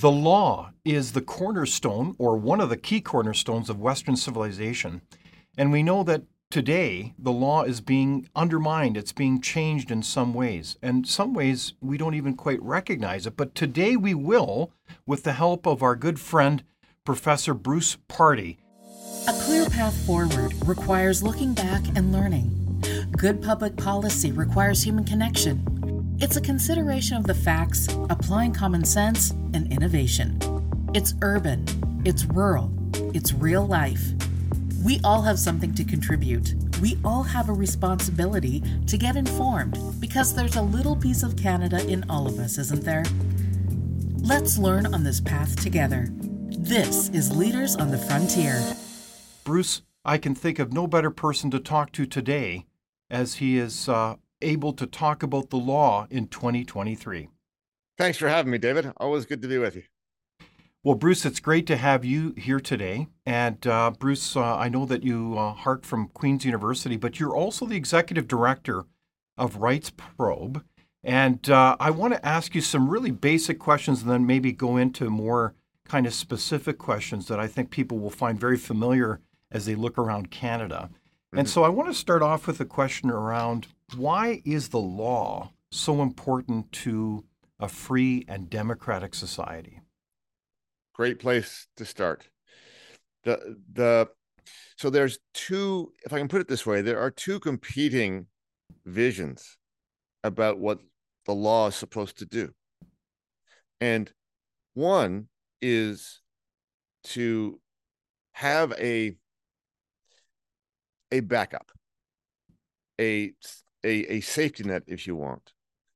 The law is the cornerstone, or one of the key cornerstones of Western civilization. And we know that today the law is being undermined, it's being changed in some ways. And some ways we don't even quite recognize it. But today we will, with the help of our good friend, Professor Bruce Pardy. A clear path forward requires looking back and learning. Good public policy requires human connection. It's a consideration of the facts, applying common sense, and innovation. It's urban, it's rural, it's real life. We all have something to contribute. We all have a responsibility to get informed because there's a little piece of Canada in all of us, isn't there? Let's learn on this path together. This is Leaders on the Frontier. Bruce, I can think of no better person to talk to today as he is uh, able to talk about the law in 2023. Thanks for having me, David. Always good to be with you. Well, Bruce, it's great to have you here today. And uh, Bruce, uh, I know that you uh, hark from Queen's University, but you're also the executive director of Rights Probe. And uh, I want to ask you some really basic questions and then maybe go into more kind of specific questions that I think people will find very familiar as they look around Canada. And mm-hmm. so I want to start off with a question around why is the law so important to a free and democratic society? Great place to start. The the so there's two if I can put it this way, there are two competing visions about what the law is supposed to do. And one is to have a a backup a a, a safety net, if you want,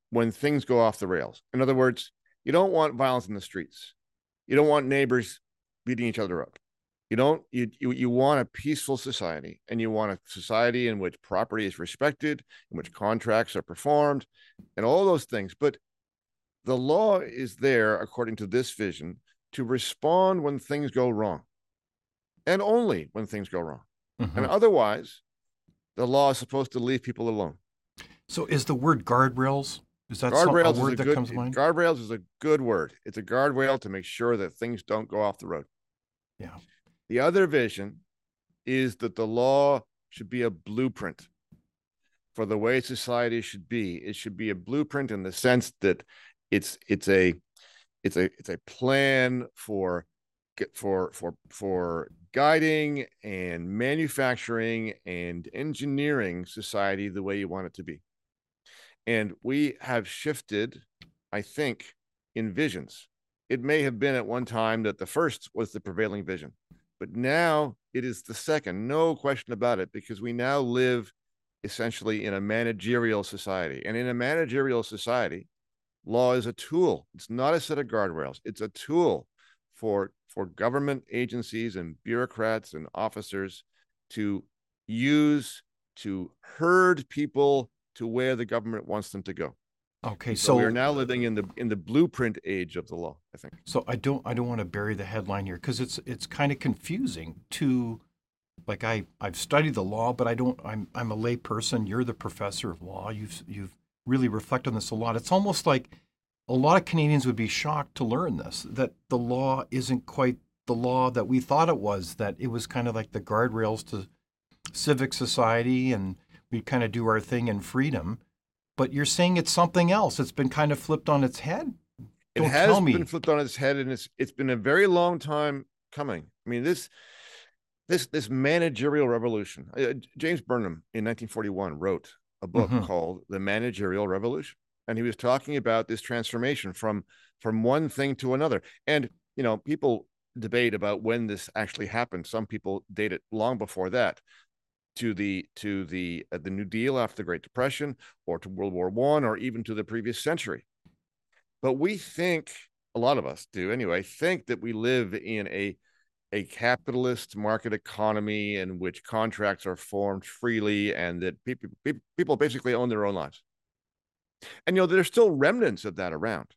when things go off the rails. In other words, you don't want violence in the streets. You don't want neighbors beating each other up. You don't you, you you want a peaceful society and you want a society in which property is respected, in which contracts are performed, and all those things. But the law is there, according to this vision, to respond when things go wrong. And only when things go wrong. Mm-hmm. And otherwise, the law is supposed to leave people alone. So is the word guardrails? Is that guardrails a word that good, comes to mind? Guardrails is a good word. It's a guardrail to make sure that things don't go off the road. Yeah. The other vision is that the law should be a blueprint for the way society should be. It should be a blueprint in the sense that it's it's a it's a it's a plan for for for for guiding and manufacturing and engineering society the way you want it to be. And we have shifted, I think, in visions. It may have been at one time that the first was the prevailing vision, but now it is the second, no question about it, because we now live essentially in a managerial society. And in a managerial society, law is a tool. It's not a set of guardrails, it's a tool for for government agencies and bureaucrats and officers to use to herd people to where the government wants them to go. Okay, so, so, we're now living in the in the blueprint age of the law. I think. So I don't I don't want to bury the headline here because it's it's kind of confusing to, like I I've studied the law, but I don't I'm I'm a lay person. You're the professor of law. You've you've really reflected on this a lot. It's almost like a lot of Canadians would be shocked to learn this that the law isn't quite the law that we thought it was, that it was kind of like the guardrails to civic society and we kind of do our thing in freedom. But you're saying it's something else. It's been kind of flipped on its head. Don't it has been flipped on its head, and it's it's been a very long time coming. I mean, this this this managerial revolution. Uh, James Burnham in 1941 wrote a book mm-hmm. called The Managerial Revolution and he was talking about this transformation from from one thing to another and you know people debate about when this actually happened some people date it long before that to the to the uh, the new deal after the great depression or to world war 1 or even to the previous century but we think a lot of us do anyway think that we live in a a capitalist market economy in which contracts are formed freely and that people people basically own their own lives and you know, there's still remnants of that around.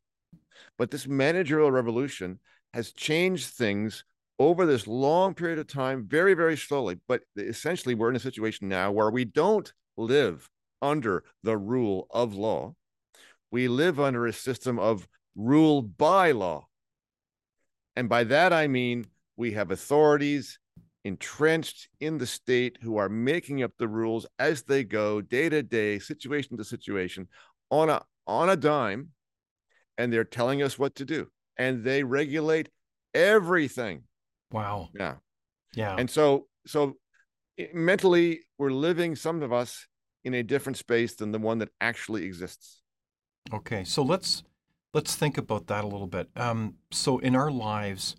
But this managerial revolution has changed things over this long period of time, very, very slowly. But essentially, we're in a situation now where we don't live under the rule of law. We live under a system of rule by law. And by that, I mean we have authorities entrenched in the state who are making up the rules as they go, day to day, situation to situation, on a on a dime, and they're telling us what to do. And they regulate everything. Wow. Yeah. Yeah. And so so mentally we're living some of us in a different space than the one that actually exists. Okay. So let's let's think about that a little bit. Um, so in our lives,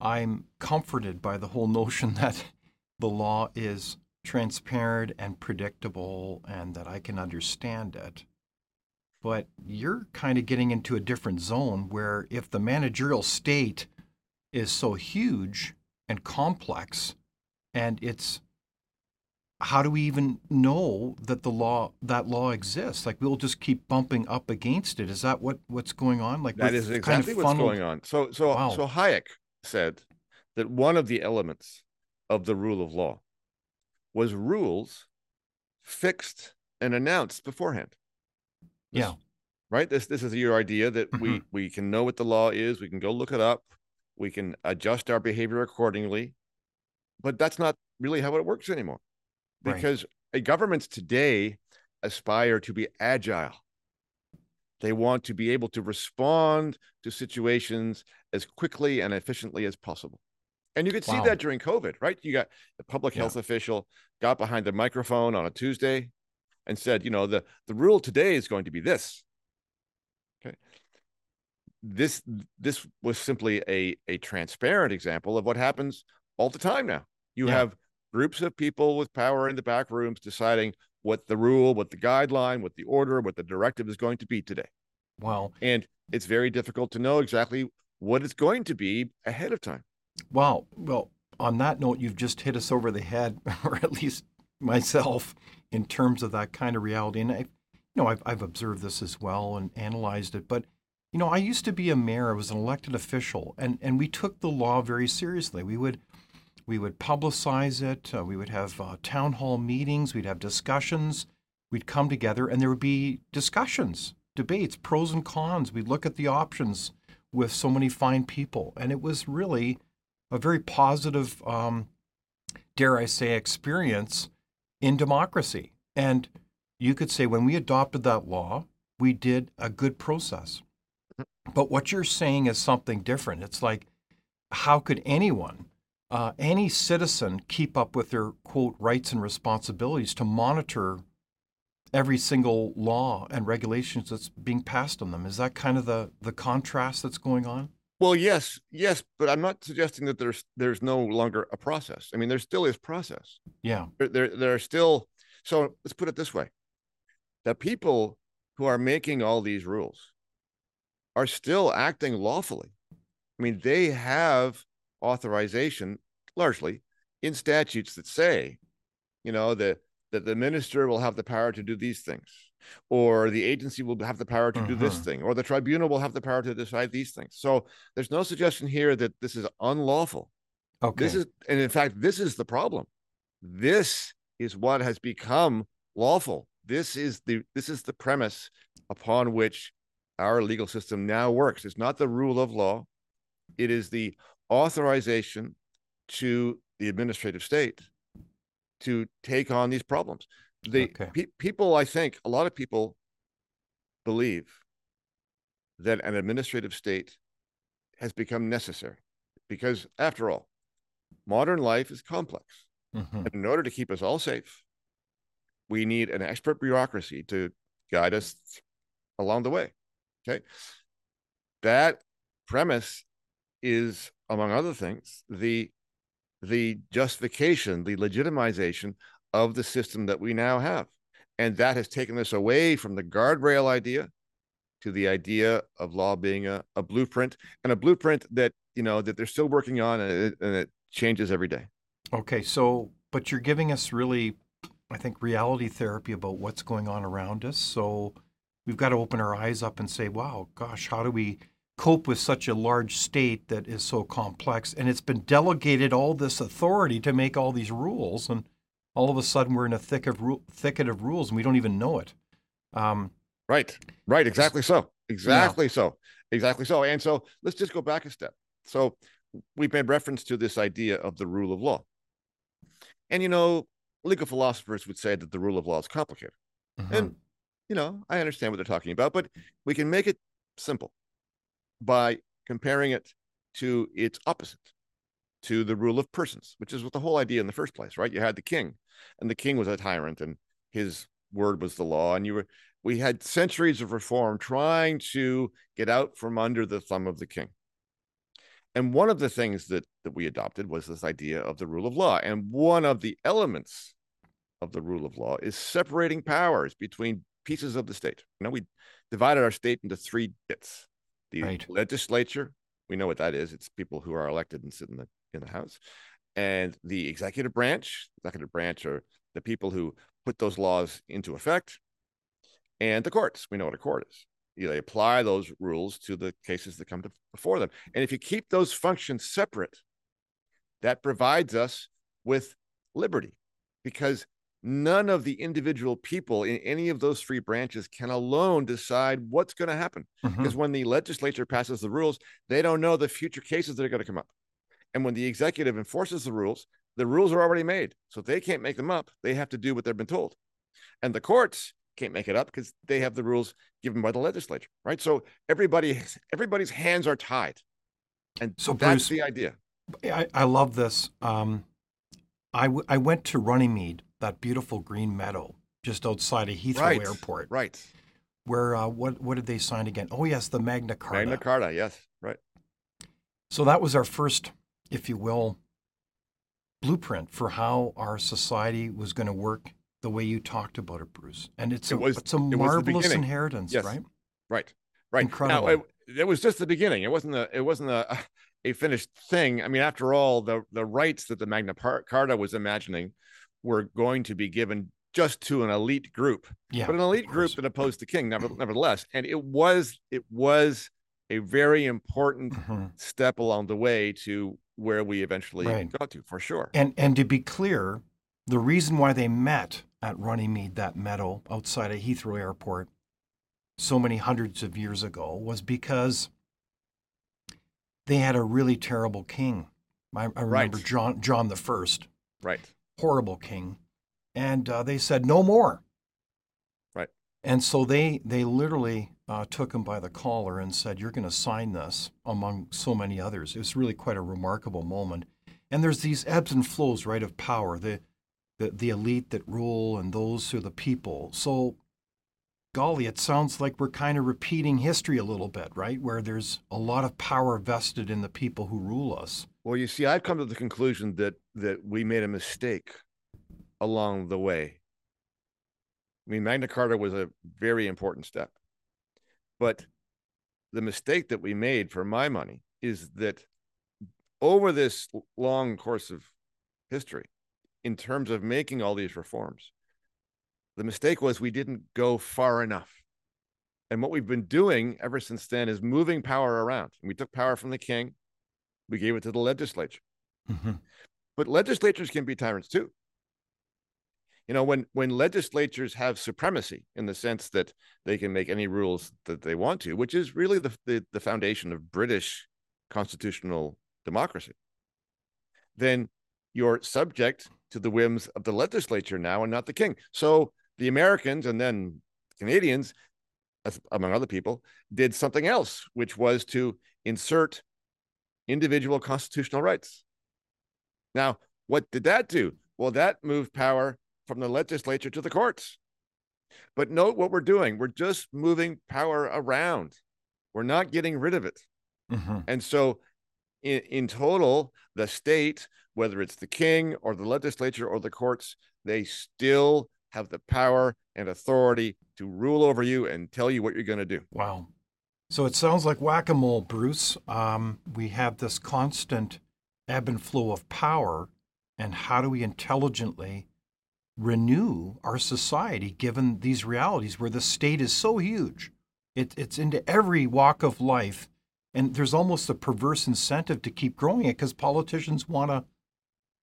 I'm comforted by the whole notion that the law is transparent and predictable and that I can understand it. But you're kind of getting into a different zone where if the managerial state is so huge and complex and it's how do we even know that the law that law exists? Like we'll just keep bumping up against it. Is that what what's going on? Like that is exactly kind of what's going on. So so wow. so Hayek said that one of the elements of the rule of law was rules fixed and announced beforehand. This, yeah. Right. This this is your idea that mm-hmm. we we can know what the law is. We can go look it up. We can adjust our behavior accordingly. But that's not really how it works anymore because right. governments today aspire to be agile. They want to be able to respond to situations as quickly and efficiently as possible. And you could wow. see that during COVID, right? You got a public health yeah. official got behind the microphone on a Tuesday and said, you know, the, the rule today is going to be this. Okay. This this was simply a, a transparent example of what happens all the time now. You yeah. have groups of people with power in the back rooms deciding what the rule, what the guideline, what the order, what the directive is going to be today. Wow. And it's very difficult to know exactly what it's going to be ahead of time. Wow. Well, on that note, you've just hit us over the head, or at least myself, in terms of that kind of reality. And I, you know, I've, I've observed this as well and analyzed it. But, you know, I used to be a mayor. I was an elected official, and, and we took the law very seriously. We would we would publicize it. Uh, we would have uh, town hall meetings. We'd have discussions. We'd come together and there would be discussions, debates, pros and cons. We'd look at the options with so many fine people. And it was really a very positive, um, dare I say, experience in democracy. And you could say when we adopted that law, we did a good process. But what you're saying is something different. It's like, how could anyone uh, any citizen keep up with their quote rights and responsibilities to monitor every single law and regulations that's being passed on them. Is that kind of the the contrast that's going on? Well, yes, yes, but I'm not suggesting that there's there's no longer a process. I mean, there still is process. Yeah, there there, there are still. So let's put it this way: the people who are making all these rules are still acting lawfully. I mean, they have authorization, largely in statutes that say, you know, that that the minister will have the power to do these things, or the agency will have the power to do this mm-hmm. thing, or the tribunal will have the power to decide these things. So there's no suggestion here that this is unlawful. Okay. This is, and in fact, this is the problem. This is what has become lawful. This is the this is the premise upon which our legal system now works. It's not the rule of law. It is the authorization to the administrative state to take on these problems. The okay. pe- people, I think, a lot of people believe that an administrative state has become necessary because, after all, modern life is complex. Mm-hmm. And in order to keep us all safe, we need an expert bureaucracy to guide us along the way. Okay. That premise is among other things, the the justification, the legitimization of the system that we now have. And that has taken us away from the guardrail idea to the idea of law being a, a blueprint and a blueprint that, you know, that they're still working on and it, and it changes every day. Okay. So, but you're giving us really, I think, reality therapy about what's going on around us. So we've got to open our eyes up and say, wow, gosh, how do we cope with such a large state that is so complex and it's been delegated all this authority to make all these rules and all of a sudden we're in a thick of ru- thicket of rules and we don't even know it um, right right exactly so exactly yeah. so exactly so and so let's just go back a step so we've made reference to this idea of the rule of law. And, you know, legal philosophers would say that the rule of law is complicated. Mm-hmm. And, you know, I understand what they're talking about, but we can make it simple by comparing it to its opposite, to the rule of persons, which is what the whole idea in the first place, right? You had the king, and the king was a tyrant, and his word was the law, and you were we had centuries of reform trying to get out from under the thumb of the king. And one of the things that, that we adopted was this idea of the rule of law. And one of the elements of the rule of law is separating powers between pieces of the state. You know, we divided our state into three bits the right. legislature, we know what that is. It's people who are elected and sit in the in the House. And the executive branch, executive branch are the people who put those laws into effect. And the courts, we know what a court is you know, they apply those rules to the cases that come to, before them. And if you keep those functions separate, that provides us with liberty because none of the individual people in any of those three branches can alone decide what's going to happen. Mm-hmm. Because when the legislature passes the rules, they don't know the future cases that are going to come up. And when the executive enforces the rules, the rules are already made. So they can't make them up. They have to do what they've been told. And the courts can't make it up because they have the rules given by the legislature, right? So everybody, everybody's hands are tied, and so that's Bruce, the idea. I, I love this. Um, I, w- I went to Runnymede, that beautiful green meadow just outside of Heathrow right, Airport, right? Where uh, what what did they sign again? Oh yes, the Magna Carta. Magna Carta, yes, right. So that was our first, if you will, blueprint for how our society was going to work the way you talked about it, Bruce. And it's it a, was, it's a marvelous inheritance, yes. right? Right. Right. Incredible. Now, it, it, was just the beginning. It wasn't a it wasn't a a finished thing. I mean, after all, the the rights that the Magna Carta was imagining were going to be given just to an elite group, yeah, but an elite group that opposed the king, nevertheless. And it was it was a very important mm-hmm. step along the way to where we eventually right. got to, for sure. And and to be clear, the reason why they met at Runnymede, that meadow outside of Heathrow Airport, so many hundreds of years ago, was because they had a really terrible king. I, I remember right. John John the First, right? Horrible king, and uh, they said no more. Right. And so they they literally uh, took him by the collar and said, "You're going to sign this," among so many others. It was really quite a remarkable moment. And there's these ebbs and flows, right, of power. The the, the elite that rule and those who are the people. So, golly, it sounds like we're kind of repeating history a little bit, right? Where there's a lot of power vested in the people who rule us. Well, you see, I've come to the conclusion that that we made a mistake along the way. I mean, Magna Carta was a very important step, but the mistake that we made, for my money, is that over this long course of history, in terms of making all these reforms. The mistake was we didn't go far enough. And what we've been doing ever since then is moving power around. We took power from the king, we gave it to the legislature. Mm-hmm. But legislatures can be tyrants too. You know, when when legislatures have supremacy in the sense that they can make any rules that they want to, which is really the, the, the foundation of British constitutional democracy, then you're subject to the whims of the legislature now and not the king. So the Americans and then Canadians, among other people, did something else, which was to insert individual constitutional rights. Now, what did that do? Well, that moved power from the legislature to the courts. But note what we're doing. We're just moving power around. We're not getting rid of it. Mm-hmm. And so, in, in total, the state whether it's the king or the legislature or the courts, they still have the power and authority to rule over you and tell you what you're going to do. Wow. So it sounds like whack a mole, Bruce. Um, we have this constant ebb and flow of power. And how do we intelligently renew our society given these realities where the state is so huge? It, it's into every walk of life. And there's almost a perverse incentive to keep growing it because politicians want to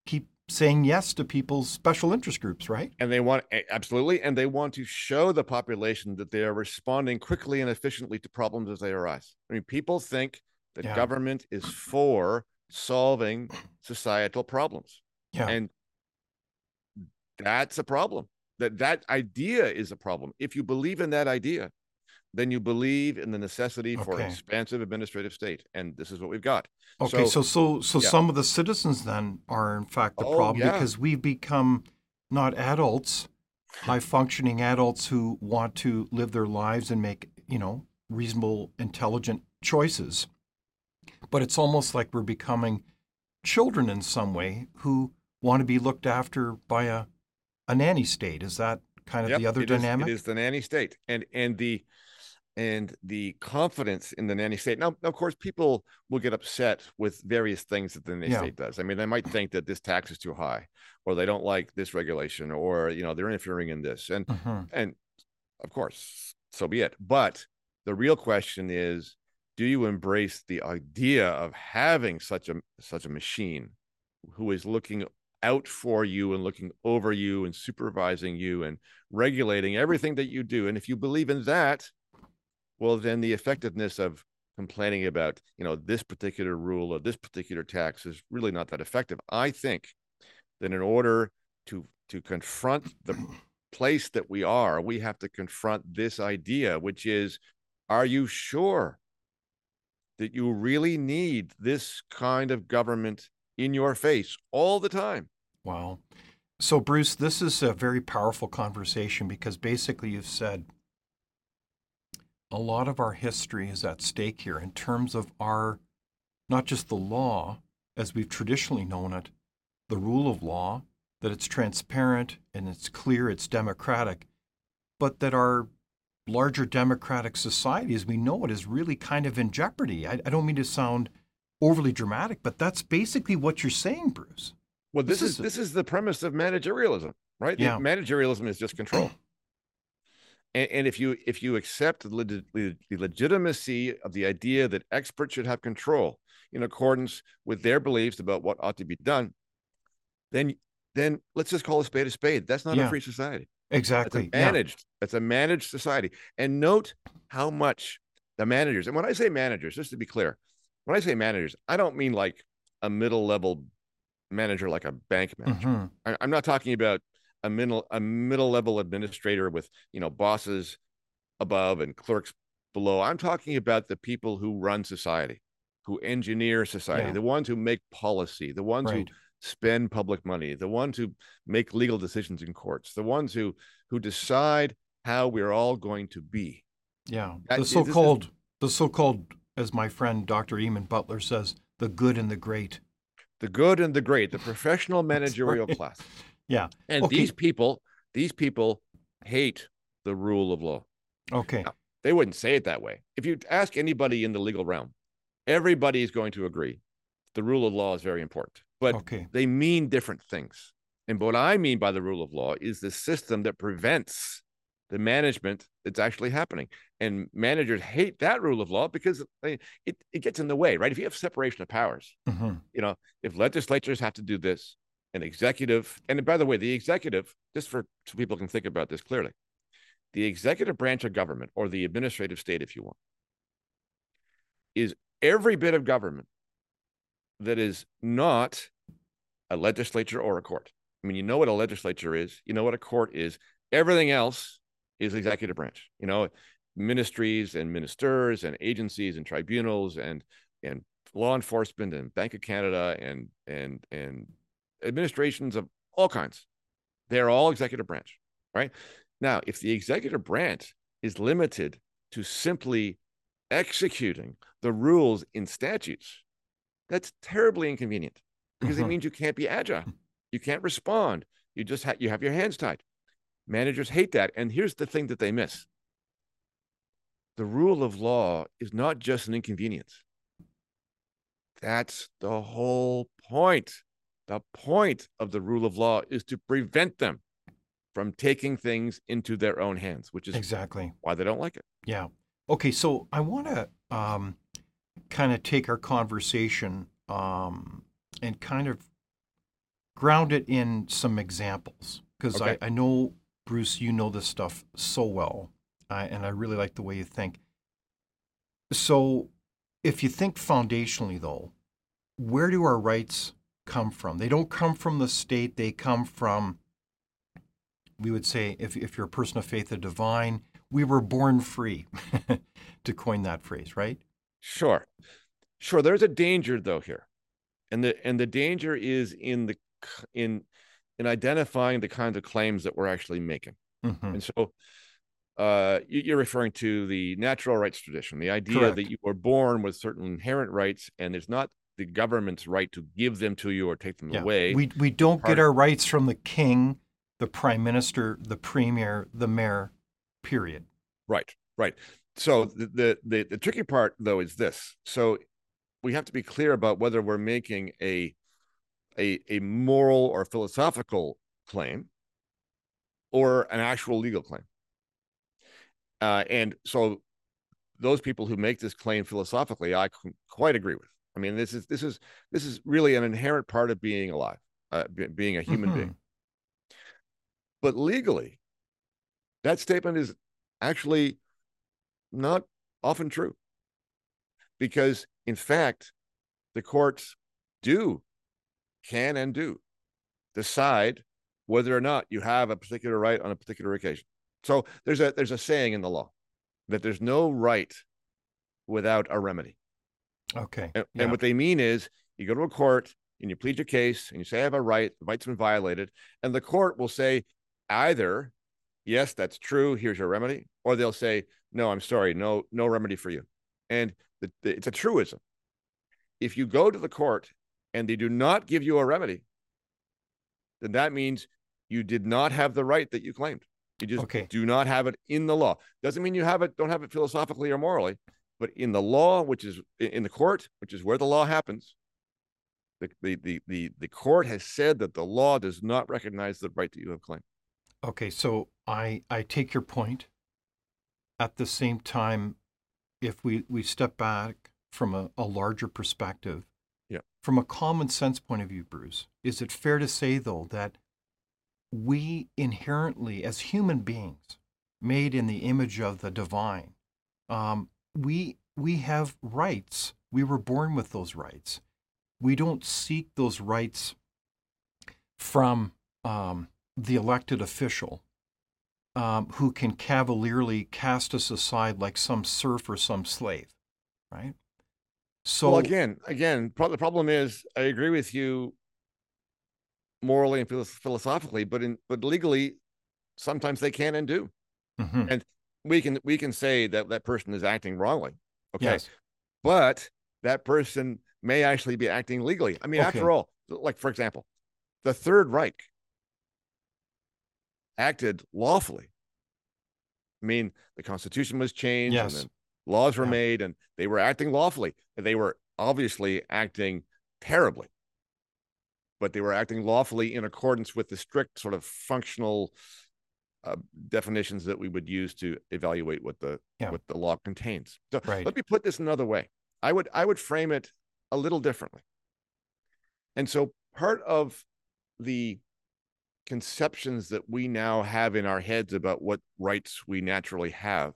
keep saying yes to people's special interest groups, right? And they want absolutely, and they want to show the population that they are responding quickly and efficiently to problems as they arise. I mean, people think that yeah. government is for solving societal problems. Yeah. And that's a problem. That that idea is a problem. If you believe in that idea, then you believe in the necessity okay. for expansive administrative state, and this is what we've got. Okay, so so so, so yeah. some of the citizens then are in fact the oh, problem yeah. because we've become not adults, high functioning adults who want to live their lives and make you know reasonable, intelligent choices, but it's almost like we're becoming children in some way who want to be looked after by a a nanny state. Is that kind of yep, the other it dynamic? Is, it is the nanny state, and and the and the confidence in the nanny state. Now, of course, people will get upset with various things that the nanny yeah. state does. I mean, they might think that this tax is too high, or they don't like this regulation, or you know, they're interfering in this, and uh-huh. and of course, so be it. But the real question is, do you embrace the idea of having such a such a machine who is looking out for you and looking over you and supervising you and regulating everything that you do? And if you believe in that, well then the effectiveness of complaining about you know this particular rule or this particular tax is really not that effective i think that in order to to confront the place that we are we have to confront this idea which is are you sure that you really need this kind of government in your face all the time. Wow. So bruce this is a very powerful conversation because basically you've said a lot of our history is at stake here in terms of our, not just the law as we've traditionally known it, the rule of law, that it's transparent and it's clear, it's democratic, but that our larger democratic society as we know it is really kind of in jeopardy. I, I don't mean to sound overly dramatic, but that's basically what you're saying, Bruce. Well, this, this is, is this is the premise of managerialism, right? Yeah. Managerialism is just control. And, and if you if you accept the, the legitimacy of the idea that experts should have control in accordance with their beliefs about what ought to be done, then then let's just call a spade a spade. That's not yeah. a free society. Exactly. It's managed. Yeah. It's a managed society. And note how much the managers, and when I say managers, just to be clear, when I say managers, I don't mean like a middle level manager like a bank manager. Mm-hmm. I, am not talking about a middle a middle level administrator with you know bosses above and clerks below. I'm talking about the people who run society, who engineer society, yeah. the ones who make policy, the ones right. who spend public money, the ones who make legal decisions in courts, the ones who who decide how we're all going to be. Yeah, the so-called the so-called, as my friend Dr. Eamonn Butler says, the good and the great. The good and the great, the professional managerial right. class. Yeah. And okay. these people, these people hate the rule of law. Okay. Now, they wouldn't say it that way. If you ask anybody in the legal realm, everybody is going to agree the rule of law is very important. But okay. they mean different things. And what I mean by the rule of law is the system that prevents the management that's actually happening. And managers hate that rule of law because it, it gets in the way, right? If you have separation of powers, mm-hmm. you know, if legislatures have to do this, an executive, and by the way, the executive, just for so people can think about this clearly, the executive branch of government, or the administrative state, if you want, is every bit of government that is not a legislature or a court. I mean, you know what a legislature is, you know what a court is. Everything else is executive branch. You know, ministries and ministers and agencies and tribunals and and law enforcement and Bank of Canada and and and administrations of all kinds. They're all executive branch, right? Now, if the executive branch is limited to simply executing the rules in statutes, that's terribly inconvenient because uh-huh. it means you can't be agile. You can't respond. You just ha- you have your hands tied. Managers hate that. And here's the thing that they miss. The rule of law is not just an inconvenience. That's the whole point. The point of the rule of law is to prevent them from taking things into their own hands, which is exactly why they don't like it. Yeah. Okay. So I want to um, kind of take our conversation um, and kind of ground it in some examples because okay. I, I, know, Bruce, you know this stuff so well, and I really like the way you think. So if you think foundationally, though, where do our rights come from? They don't come from the state, they come from, we would say, if, if you're a person of faith, the divine, we were born free, to coin that phrase, right? Sure. Sure. There's a danger though here. And the and the danger is in the in in identifying the kinds of claims that we're actually making. Mm-hmm. And so uh, you're referring to the natural rights tradition, the idea Correct. that you were born with certain inherent rights, and it's not the government's right to give them to you or take them yeah. away. We we don't Part get our rights from the king, the prime minister, the premier, the mayor. Period. Right. Right. So the, the the tricky part though is this. So we have to be clear about whether we're making a a a moral or philosophical claim or an actual legal claim. Uh, and so those people who make this claim philosophically, I quite agree with. I mean, this is this is this is really an inherent part of being alive, uh, being a human mm-hmm. being. But legally, that statement is actually not often true, because in fact, the courts do, can and do, decide whether or not you have a particular right on a particular occasion. So there's a there's a saying in the law that there's no right without a remedy. Okay. And, yeah. and, what they mean is you go to a court and you plead your case and you say I have a right, the right's been violated, and the court will say either yes, that's true, here's your remedy, or they'll say no, I'm sorry, no no remedy for you. And the, the, it's a truism. If you go to the court and they do not give you a remedy, then that means you did not have the right that you claimed. You just okay. do not have it in the law. Doesn't mean you have it, don't have it philosophically or morally, but in the law, which is in the court, which is where the law happens, the, the, the, the, the court has said that the law does not recognize the right that you have claimed. Okay, so I, I take your point. At the same time, if we, we step back from a, a larger perspective, yeah. from a common sense point of view, Bruce, is it fair to say, though, that we inherently, as human beings, made in the image of the divine, um, we we have rights. We were born with those rights. We don't seek those rights from um, the elected official um, who can cavalierly cast us aside like some serf or some slave, right? So well, again, again, pro- the problem is I agree with you morally and philosophically, but in but legally, sometimes they can and do. Mm-hmm. And we can we can say that that person is acting wrongly. Okay. Yes. But that person may actually be acting legally. I mean, okay. after all, like for example, the Third Reich acted lawfully. I mean, the Constitution was changed yes. and laws were yeah. made and they were acting lawfully. They were obviously acting terribly but they were acting lawfully in accordance with the strict sort of functional uh, definitions that we would use to evaluate what the yeah. what the law contains. So right. let me put this another way. I would I would frame it a little differently. And so part of the conceptions that we now have in our heads about what rights we naturally have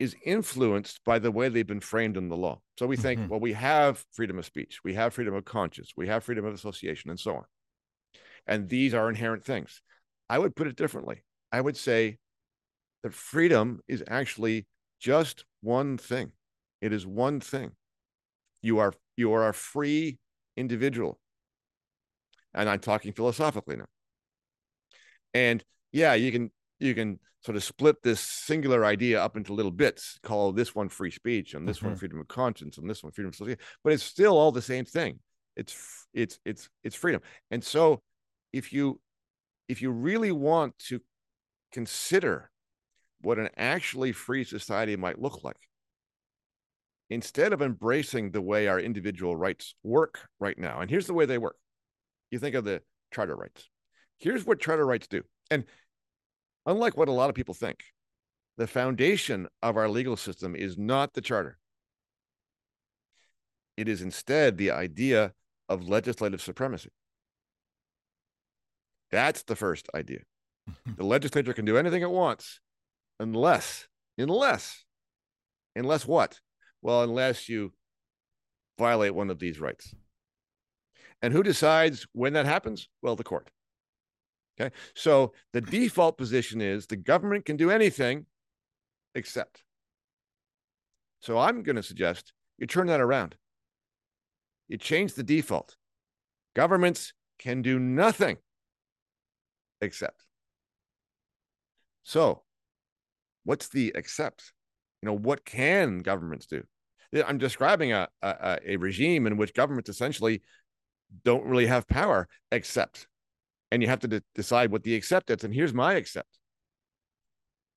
is influenced by the way they've been framed in the law. So we think, mm-hmm. well, we have freedom of speech, we have freedom of conscience, we have freedom of association, and so on. And these are inherent things. I would put it differently. I would say that freedom is actually just one thing. It is one thing. You are you are a free individual. And I'm talking philosophically now. And yeah, you can you can sort of split this singular idea up into little bits, call this one free speech and this mm-hmm. one freedom of conscience and this one freedom of association, but it's still all the same thing. It's it's it's it's freedom. And so if you if you really want to consider what an actually free society might look like, instead of embracing the way our individual rights work right now, and here's the way they work. You think of the charter rights. Here's what charter rights do. And unlike what a lot of people think, the foundation of our legal system is not the charter. It is instead the idea of legislative supremacy. That's the first idea. the legislature can do anything it wants unless, unless, unless what? Well, unless you violate one of these rights. And who decides when that happens? Well, the court. Okay. So the default position is the government can do anything except. So I'm going to suggest you turn that around. You change the default. Governments can do nothing except. So, what's the except? You know, what can governments do? I'm describing a, a, a regime in which governments essentially don't really have power except, and you have to de- decide what the accept is. And here's my accept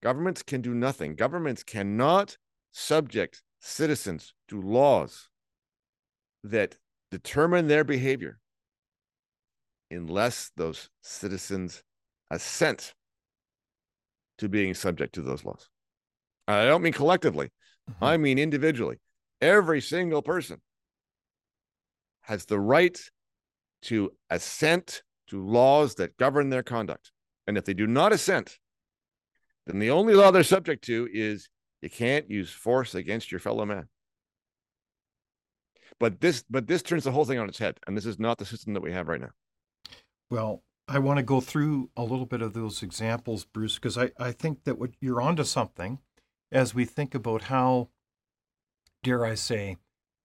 governments can do nothing. Governments cannot subject citizens to laws that determine their behavior unless those citizens assent to being subject to those laws. I don't mean collectively, mm-hmm. I mean individually. Every single person has the right to assent to laws that govern their conduct. And if they do not assent, then the only law they're subject to is you can't use force against your fellow man. But this but this turns the whole thing on its head. And this is not the system that we have right now. Well, I want to go through a little bit of those examples, Bruce, because I, I think that what you're onto something as we think about how, dare I say,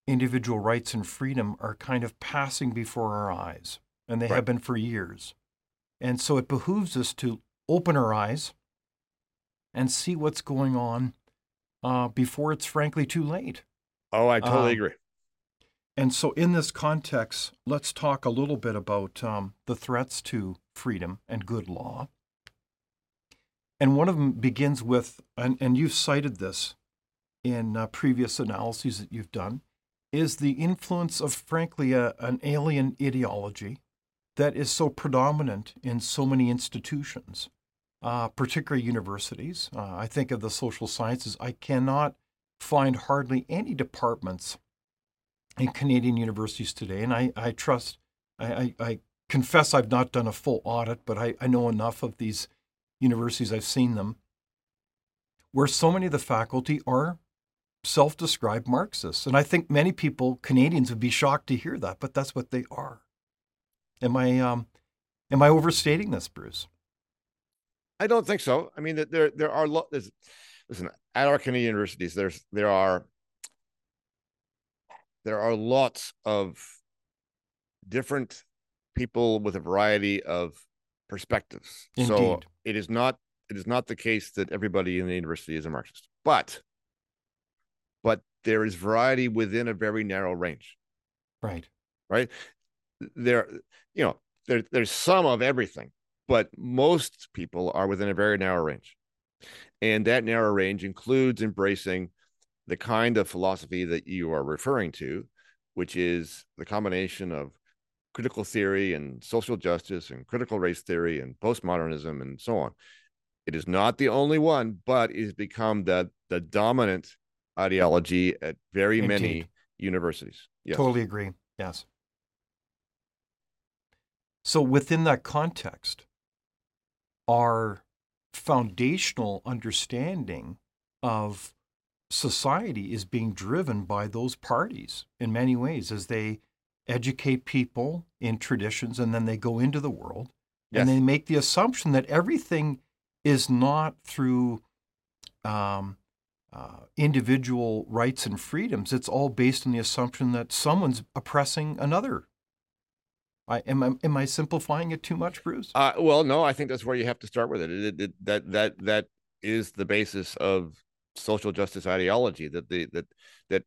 individual rights and freedom are kind of passing before our eyes, and they right. have been for years. And so it behooves us to open our eyes and see what's going on uh, before it's frankly too late. Oh, I totally uh, agree. And so, in this context, let's talk a little bit about um, the threats to freedom and good law. And one of them begins with, and, and you've cited this in uh, previous analyses that you've done, is the influence of, frankly, a, an alien ideology that is so predominant in so many institutions, uh, particularly universities. Uh, I think of the social sciences. I cannot find hardly any departments in Canadian universities today, and I, I trust, I, I, I confess I've not done a full audit, but I, I know enough of these universities, I've seen them, where so many of the faculty are self described Marxists. And I think many people, Canadians, would be shocked to hear that, but that's what they are. Am I, um, am I overstating this, Bruce? I don't think so. I mean, there there are there's listen at our Canadian universities. There's there are there are lots of different people with a variety of perspectives. Indeed. So it is not it is not the case that everybody in the university is a Marxist, but there is variety within a very narrow range. Right. Right. There, you know, there, there's some of everything, but most people are within a very narrow range. And that narrow range includes embracing the kind of philosophy that you are referring to, which is the combination of critical theory and social justice and critical race theory and postmodernism and so on. It is not the only one, but it has become the, the dominant ideology at very Indeed. many universities. Yes. Totally agree. Yes. So within that context, our foundational understanding of society is being driven by those parties in many ways as they educate people in traditions and then they go into the world yes. and they make the assumption that everything is not through um, uh, individual rights and freedoms. It's all based on the assumption that someone's oppressing another. I, am, I, am I simplifying it too much, Bruce? Uh, well, no. I think that's where you have to start with it. It, it. That that that is the basis of social justice ideology that the that that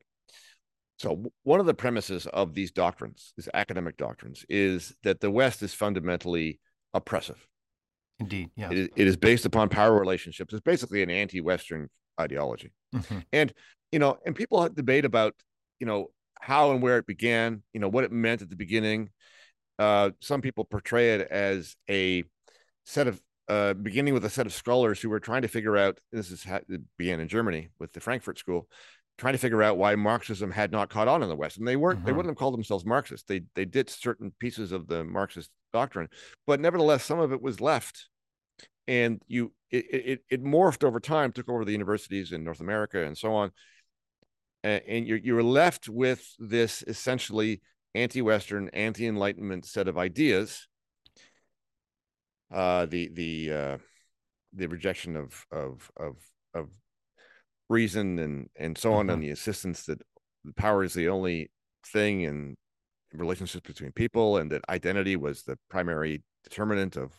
so one of the premises of these doctrines these academic doctrines is that the west is fundamentally oppressive indeed yeah it is, it is based upon power relationships it's basically an anti-western ideology mm-hmm. and you know and people debate about you know how and where it began you know what it meant at the beginning uh some people portray it as a set of uh, beginning with a set of scholars who were trying to figure out this is how it began in Germany with the Frankfurt School, trying to figure out why Marxism had not caught on in the West. And they weren't, mm-hmm. they wouldn't have called themselves Marxists. They they did certain pieces of the Marxist doctrine, but nevertheless, some of it was left. And you it, it, it morphed over time, took over the universities in North America and so on. and you're you're left with this essentially anti-Western, anti-Enlightenment set of ideas. Uh, the the uh, the rejection of of of of reason and and so on, mm-hmm. and the insistence that power is the only thing and relationships between people, and that identity was the primary determinant of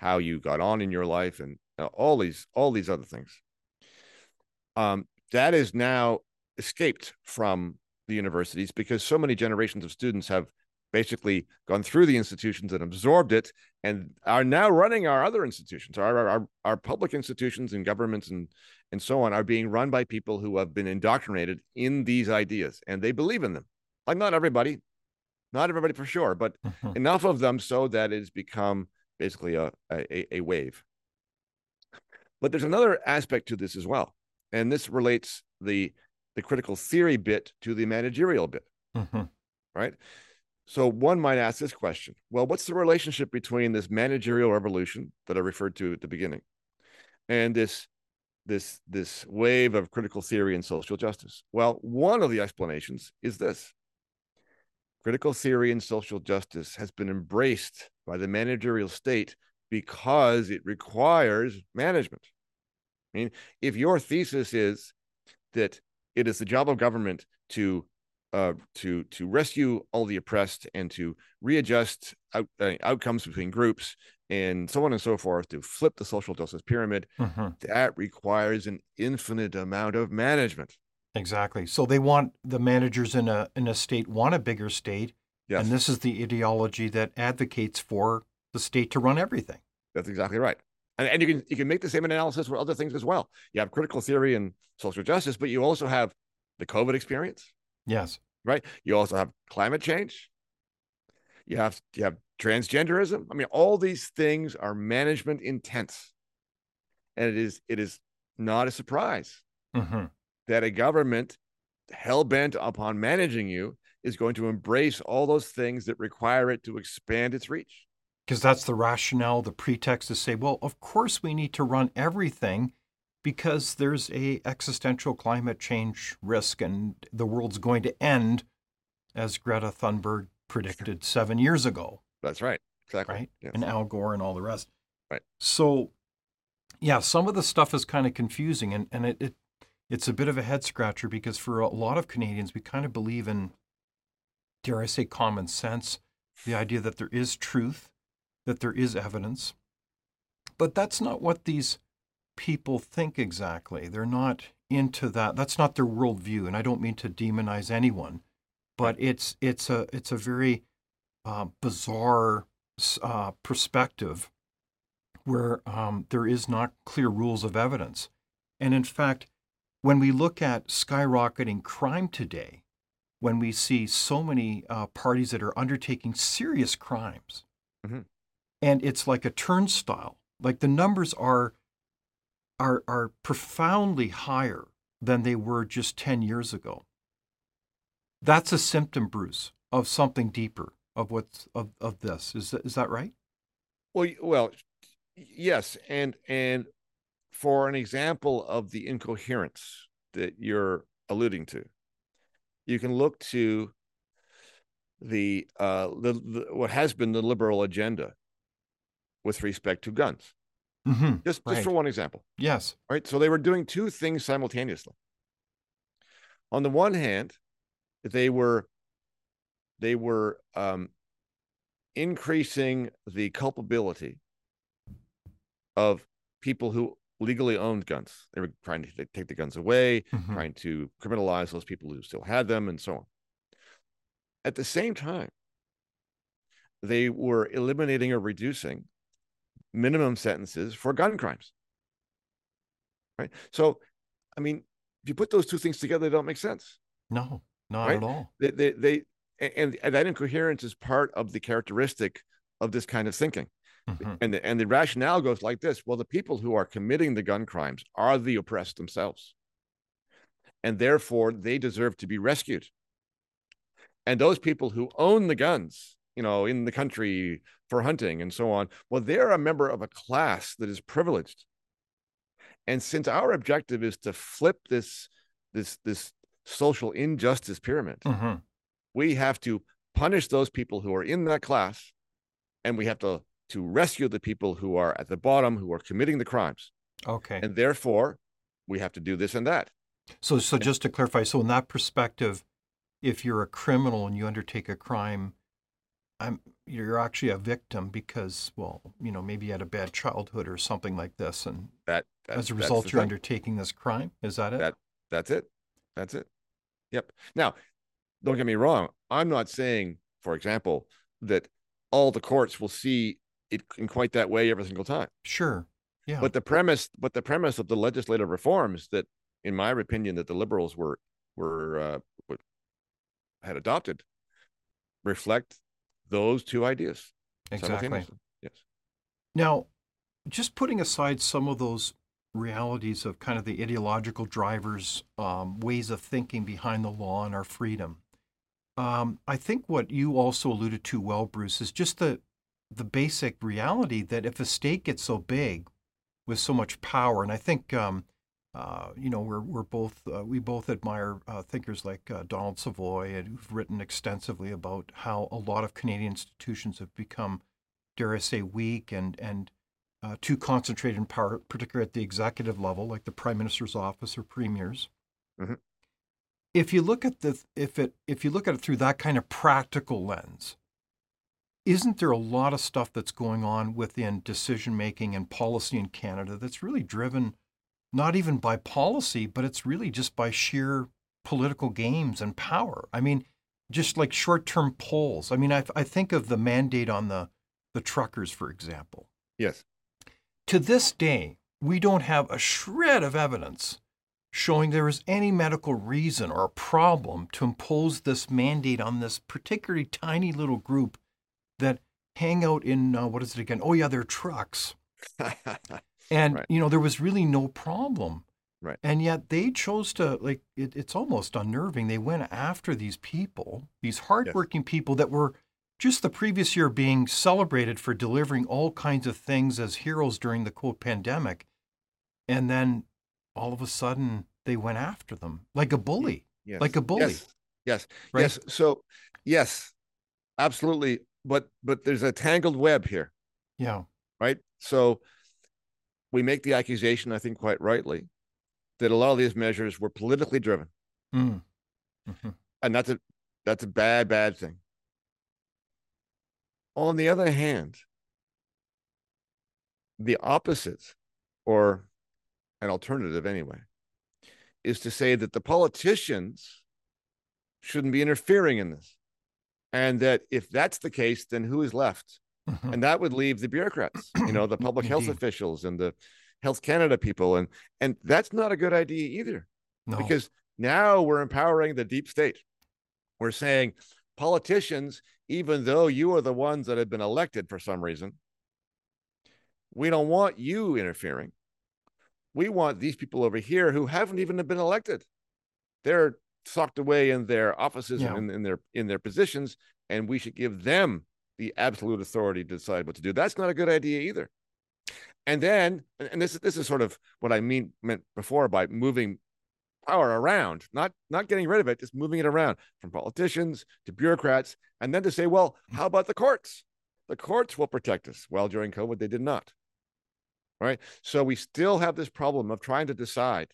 how you got on in your life, and uh, all these all these other things. Um, that is now escaped from the universities because so many generations of students have basically gone through the institutions and absorbed it and are now running our other institutions our, our, our public institutions and governments and and so on are being run by people who have been indoctrinated in these ideas and they believe in them like not everybody not everybody for sure but mm-hmm. enough of them so that it's become basically a, a, a wave. But there's another aspect to this as well and this relates the the critical theory bit to the managerial bit mm-hmm. right? So one might ask this question well what's the relationship between this managerial revolution that i referred to at the beginning and this this this wave of critical theory and social justice? Well one of the explanations is this. Critical theory and social justice has been embraced by the managerial state because it requires management. I mean if your thesis is that it is the job of government to uh, to to rescue all the oppressed and to readjust out, uh, outcomes between groups and so on and so forth to flip the social justice pyramid mm-hmm. that requires an infinite amount of management. Exactly. So they want the managers in a in a state want a bigger state yes. and this is the ideology that advocates for the state to run everything that's exactly right and, and you can you can make the same analysis for other things as well you have critical theory and social justice but you also have the covid experience yes right? You also have climate change. You have you have transgenderism. I mean, all these things are management intense, and it is it is not a surprise mm-hmm. that a government hell bent upon managing you is going to embrace all those things that require it to expand its reach. Because that's the rationale, the pretext to say, well, of course we need to run everything because there's a existential climate change risk and the world's going to end as Greta Thunberg predicted seven years ago. That's right. Exactly. Right. Yes. And Al Gore and all the rest. Right. So, yeah, some of the stuff is kind of confusing and, and it, it it's a bit of a head scratcher because for a lot of Canadians, we kind of believe in, dare I say, common sense, the idea that there is truth, that there is evidence. But that's not what these people think exactly. They're not into that. That's not their worldview. And I don't mean to demonize anyone, but it's it's a it's a very uh, bizarre uh, perspective where um, there is not clear rules of evidence. And in fact, when we look at skyrocketing crime today, when we see so many uh, parties that are undertaking serious crimes, mm-hmm. and it's like a turnstile, like the numbers are are, are profoundly higher than they were just 10 years ago. That's a symptom, Bruce, of something deeper of what's of, of this. Is that, is that right? Well, well, yes, and and for an example of the incoherence that you're alluding to, you can look to the uh the, the what has been the liberal agenda with respect to guns. Mm-hmm. Just, right. just for one example. Yes. Right. So they were doing two things simultaneously. On the one hand, they were they were um, increasing the culpability of people who legally owned guns. They were trying to take the guns away, mm-hmm. trying to criminalize those people who still had them, and so on. At the same time, they were eliminating or reducing minimum sentences for gun crimes. Right. So, I mean, if you put those two things together, they don't make sense. No, not right? at all. They, they, they and, and that incoherence is part of the characteristic of this kind of thinking. Mm-hmm. And, the, and the rationale goes like this well, the people who are committing the gun crimes are the oppressed themselves. And therefore, they deserve to be rescued. And those people who own the guns you know, in the country for hunting and so on. Well, they're a member of a class that is privileged. And since our objective is to flip this this this social injustice pyramid. Mm-hmm. We have to punish those people who are in that class, and we have to to rescue the people who are at the bottom who are committing the crimes. Okay. And therefore, we have to do this and that. So, so just to clarify, so in that perspective, if you're a criminal and you undertake a crime, I'm, you're actually a victim because, well, you know, maybe you had a bad childhood or something like this, and that, that as a result, you're thing. undertaking this crime. Is that it? That that's it. That's it. Yep. Now, don't get me wrong. I'm not saying, for example, that all the courts will see it in quite that way every single time. Sure. Yeah. But the premise, but the premise of the legislative reforms that, in my opinion, that the liberals were were uh, had adopted, reflect those two ideas. Exactly. Yes. Now, just putting aside some of those realities of kind of the ideological drivers, um, ways of thinking behind the law and our freedom. Um, I think what you also alluded to well, Bruce, is just the the basic reality that if a state gets so big with so much power, and I think um, uh, you know we're we're both uh, we both admire uh, thinkers like uh, Donald Savoie and who've written extensively about how a lot of Canadian institutions have become, dare I say, weak and and uh, too concentrated in power, particularly at the executive level, like the prime minister's office or premiers. Mm-hmm. If you look at the if it if you look at it through that kind of practical lens, isn't there a lot of stuff that's going on within decision making and policy in Canada that's really driven not even by policy, but it's really just by sheer political games and power? I mean, just like short term polls. I mean, I, I think of the mandate on the the truckers, for example. Yes. To this day, we don't have a shred of evidence showing there is any medical reason or problem to impose this mandate on this particularly tiny little group that hang out in uh, what is it again? Oh yeah, they're trucks. and right. you know there was really no problem. Right. And yet they chose to like it, it's almost unnerving. They went after these people, these hardworking yes. people that were just the previous year being celebrated for delivering all kinds of things as heroes during the quote pandemic. And then all of a sudden they went after them like a bully. Yes. Like a bully. Yes. Yes. Right? Yes. So yes, absolutely. But but there's a tangled web here. Yeah. Right. So we make the accusation, I think quite rightly, that a lot of these measures were politically driven. Mm. Mm-hmm. And that's a that's a bad, bad thing. On the other hand, the opposite, or an alternative anyway, is to say that the politicians shouldn't be interfering in this. And that if that's the case, then who is left? Mm-hmm. And that would leave the bureaucrats, you know, the public health officials and the Health Canada people. And and that's not a good idea either. No. Because now we're empowering the deep state. We're saying politicians even though you are the ones that have been elected for some reason, we don't want you interfering. We want these people over here who haven't even been elected. They're socked away in their offices yeah. and in, in their in their positions, and we should give them the absolute authority to decide what to do. That's not a good idea either. And then, and this this is sort of what I mean meant before by moving power around, not not getting rid of it, just moving it around from politicians to bureaucrats, and then to say, well, mm. how about the courts? The courts will protect us. Well, during COVID, they did not. Right. So we still have this problem of trying to decide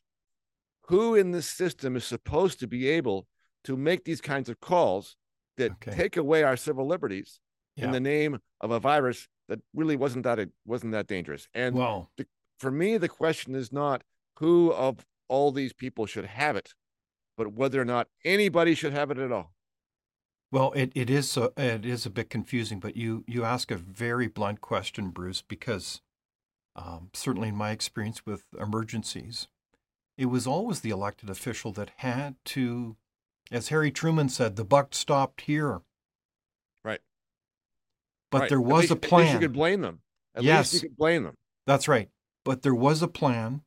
who in this system is supposed to be able to make these kinds of calls that okay. take away our civil liberties yeah. in the name of a virus that really wasn't that wasn't that dangerous. And the, for me, the question is not who of all these people should have it, but whether or not anybody should have it at all. Well, it, it is a, it is a bit confusing, but you you ask a very blunt question, Bruce, because um, certainly in my experience with emergencies, it was always the elected official that had to, as Harry Truman said, the buck stopped here. Right. But right. there was least, a plan. At least you could blame them. At yes. least you could blame them. That's right. But there was a plan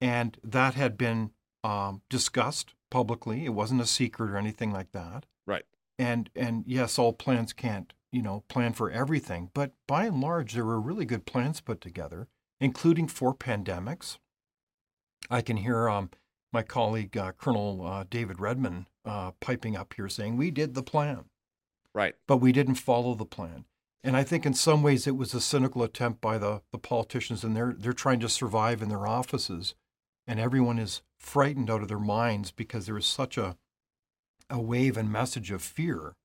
and that had been um, discussed publicly. It wasn't a secret or anything like that. Right. And and yes, all plans can't you know plan for everything, but by and large, there were really good plans put together, including for pandemics. I can hear um, my colleague uh, Colonel uh, David Redman uh, piping up here saying we did the plan, right? But we didn't follow the plan. And I think in some ways it was a cynical attempt by the, the politicians, and they're they're trying to survive in their offices, and everyone is frightened out of their minds because there is such a a wave and message of fear.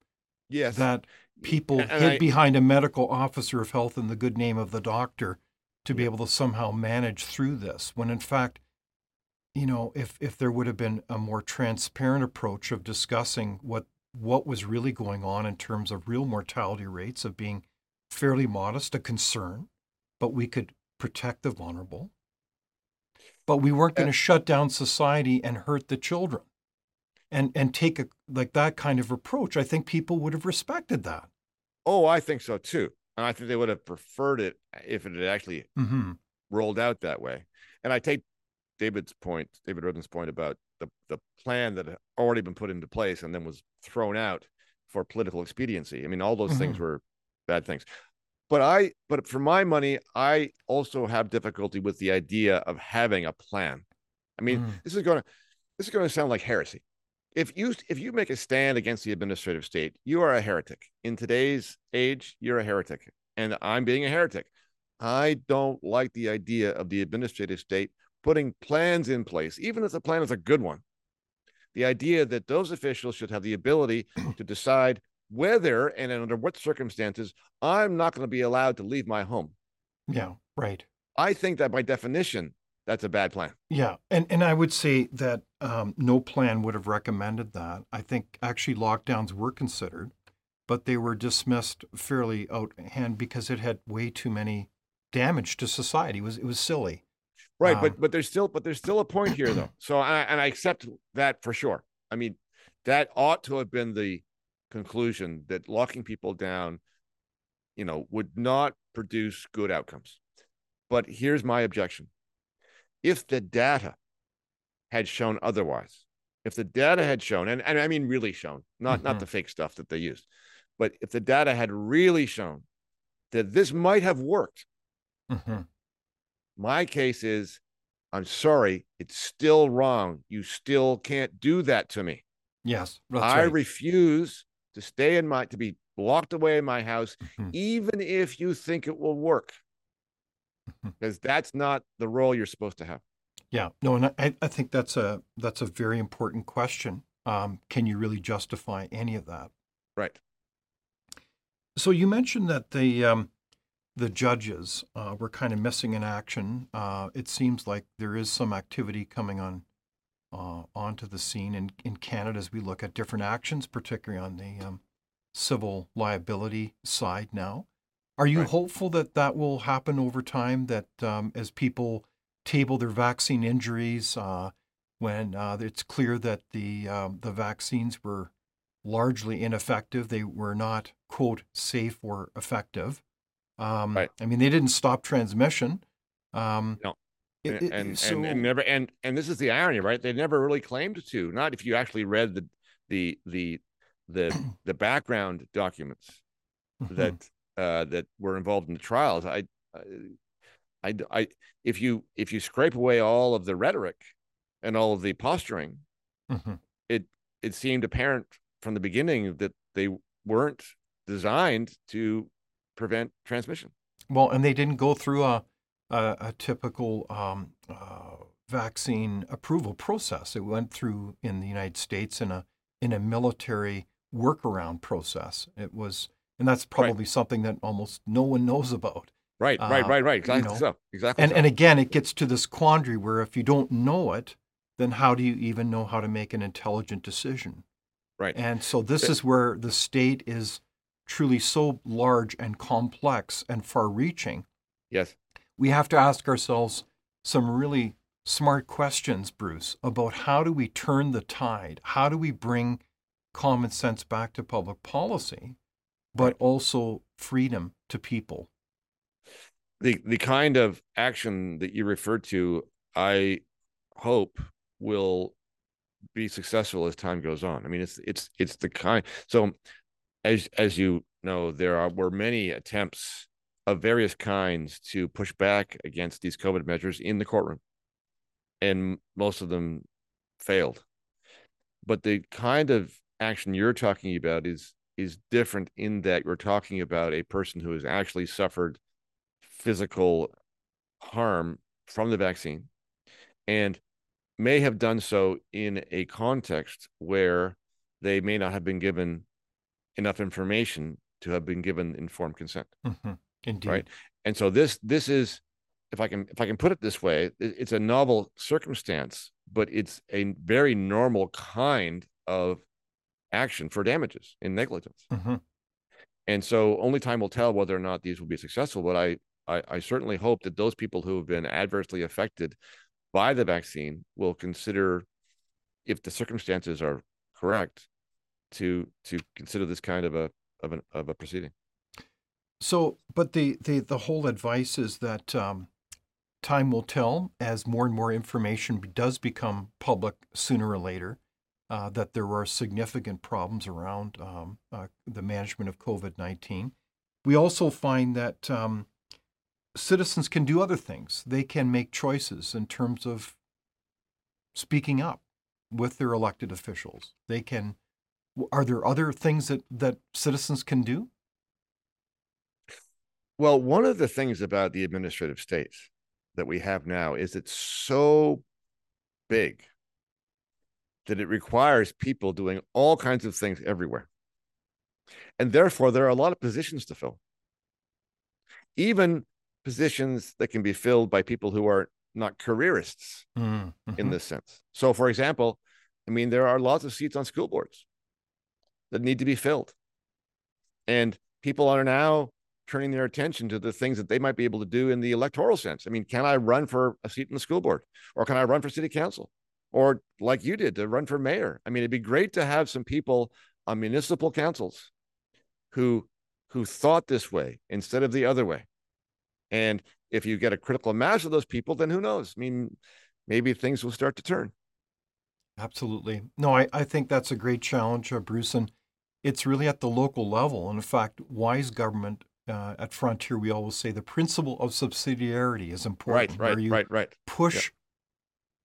Yes. That people and hid I, behind a medical officer of health in the good name of the doctor to be able to somehow manage through this, when in fact, you know, if if there would have been a more transparent approach of discussing what what was really going on in terms of real mortality rates of being fairly modest, a concern, but we could protect the vulnerable. But we weren't going to shut down society and hurt the children. And and take a like that kind of approach. I think people would have respected that. Oh, I think so too. And I think they would have preferred it if it had actually mm-hmm. rolled out that way. And I take David's point, David Redman's point about the, the plan that had already been put into place and then was thrown out for political expediency. I mean, all those mm-hmm. things were bad things. But I, but for my money, I also have difficulty with the idea of having a plan. I mean, mm. this is going to, this is going to sound like heresy. If you if you make a stand against the administrative state, you are a heretic. In today's age, you're a heretic, and I'm being a heretic. I don't like the idea of the administrative state putting plans in place, even if the plan is a good one. The idea that those officials should have the ability to decide whether and under what circumstances I'm not going to be allowed to leave my home. Yeah, right. I think that by definition, that's a bad plan. Yeah, and and I would say that um, no plan would have recommended that. I think actually lockdowns were considered, but they were dismissed fairly out of hand because it had way too many damage to society. It was it was silly. Right, um, but but there's still but there's still a point here though. So I, and I accept that for sure. I mean, that ought to have been the conclusion that locking people down, you know, would not produce good outcomes. But here's my objection. If the data had shown otherwise, if the data had shown, and, and I mean really shown, not mm-hmm. not the fake stuff that they used, but if the data had really shown that this might have worked, mm-hmm. My case is I'm sorry, it's still wrong. You still can't do that to me. Yes. I right. refuse to stay in my to be locked away in my house, mm-hmm. even if you think it will work. Because mm-hmm. that's not the role you're supposed to have. Yeah, no, and I, I think that's a that's a very important question. Um, can you really justify any of that? Right. So you mentioned that the um, the judges uh, were kind of missing in action. Uh, it seems like there is some activity coming on uh, onto the scene in, in Canada as we look at different actions, particularly on the um, civil liability side now. Are you right. hopeful that that will happen over time? That um, as people table their vaccine injuries, uh, when uh, it's clear that the um, the vaccines were largely ineffective, they were not quote safe or effective. Um, right. I mean, they didn't stop transmission. Um, no and, it, and, so... and, and never and and this is the irony, right? They never really claimed to. Not if you actually read the the the the the background documents mm-hmm. that uh, that were involved in the trials. I, I, I, if you if you scrape away all of the rhetoric and all of the posturing, mm-hmm. it it seemed apparent from the beginning that they weren't designed to prevent transmission. Well, and they didn't go through a a, a typical um, uh, vaccine approval process. It went through in the United States in a in a military workaround process. It was, and that's probably right. something that almost no one knows about. Right, right, uh, right, right. Exactly you know? so. Exactly. And so. and again, it gets to this quandary where if you don't know it, then how do you even know how to make an intelligent decision? Right. And so this it, is where the state is truly so large and complex and far-reaching. Yes we have to ask ourselves some really smart questions, Bruce, about how do we turn the tide? How do we bring common sense back to public policy, but also freedom to people? The the kind of action that you refer to, I hope will be successful as time goes on. I mean, it's it's it's the kind. So, as as you know, there are were many attempts of various kinds to push back against these COVID measures in the courtroom. And most of them failed. But the kind of action you're talking about is is different in that you're talking about a person who has actually suffered physical harm from the vaccine and may have done so in a context where they may not have been given enough information to have been given informed consent. Mm-hmm. Indeed. Right. And so this this is if I can if I can put it this way, it's a novel circumstance, but it's a very normal kind of action for damages in negligence. Mm-hmm. And so only time will tell whether or not these will be successful. But I, I, I certainly hope that those people who have been adversely affected by the vaccine will consider, if the circumstances are correct, to to consider this kind of a of an of a proceeding. So, but the the the whole advice is that um, time will tell as more and more information does become public sooner or later uh, that there are significant problems around um, uh, the management of COVID 19. We also find that um, citizens can do other things. They can make choices in terms of speaking up with their elected officials. They can. Are there other things that, that citizens can do? Well, one of the things about the administrative states that we have now is it's so big that it requires people doing all kinds of things everywhere. And therefore, there are a lot of positions to fill, even positions that can be filled by people who are not careerists mm-hmm. in this sense. So, for example, I mean, there are lots of seats on school boards that need to be filled. And people are now turning their attention to the things that they might be able to do in the electoral sense. I mean, can I run for a seat in the school board or can I run for city council? or like you did to run for mayor. I mean, it'd be great to have some people on municipal councils who who thought this way instead of the other way. And if you get a critical mass of those people, then who knows? I mean, maybe things will start to turn. Absolutely. No, I, I think that's a great challenge, uh, Bruce. And it's really at the local level. And in fact, wise government uh, at Frontier, we always say the principle of subsidiarity is important. Right, right, right, right. Push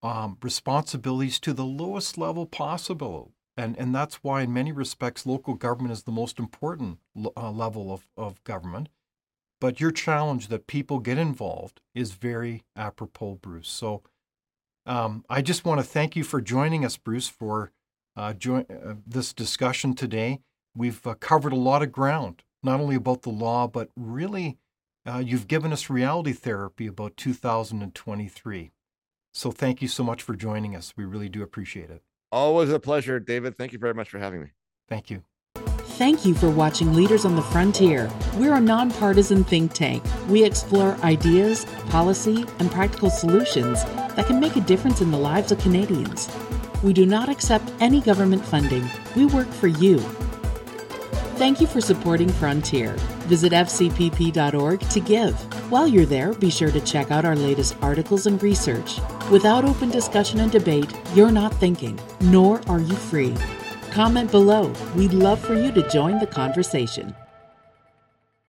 um, responsibilities to the lowest level possible. And, and that's why, in many respects, local government is the most important uh, level of, of government. But your challenge that people get involved is very apropos, Bruce. So um, I just want to thank you for joining us, Bruce, for uh, join, uh, this discussion today. We've uh, covered a lot of ground, not only about the law, but really uh, you've given us reality therapy about 2023. So thank you so much for joining us. We really do appreciate it. Always a pleasure, David. Thank you very much for having me. Thank you. Thank you for watching Leaders on the Frontier. We're a nonpartisan think tank. We explore ideas, policy, and practical solutions that can make a difference in the lives of Canadians. We do not accept any government funding. We work for you. Thank you for supporting Frontier. Visit fcpp.org to give. While you're there, be sure to check out our latest articles and research. Without open discussion and debate, you're not thinking, nor are you free. Comment below. We'd love for you to join the conversation.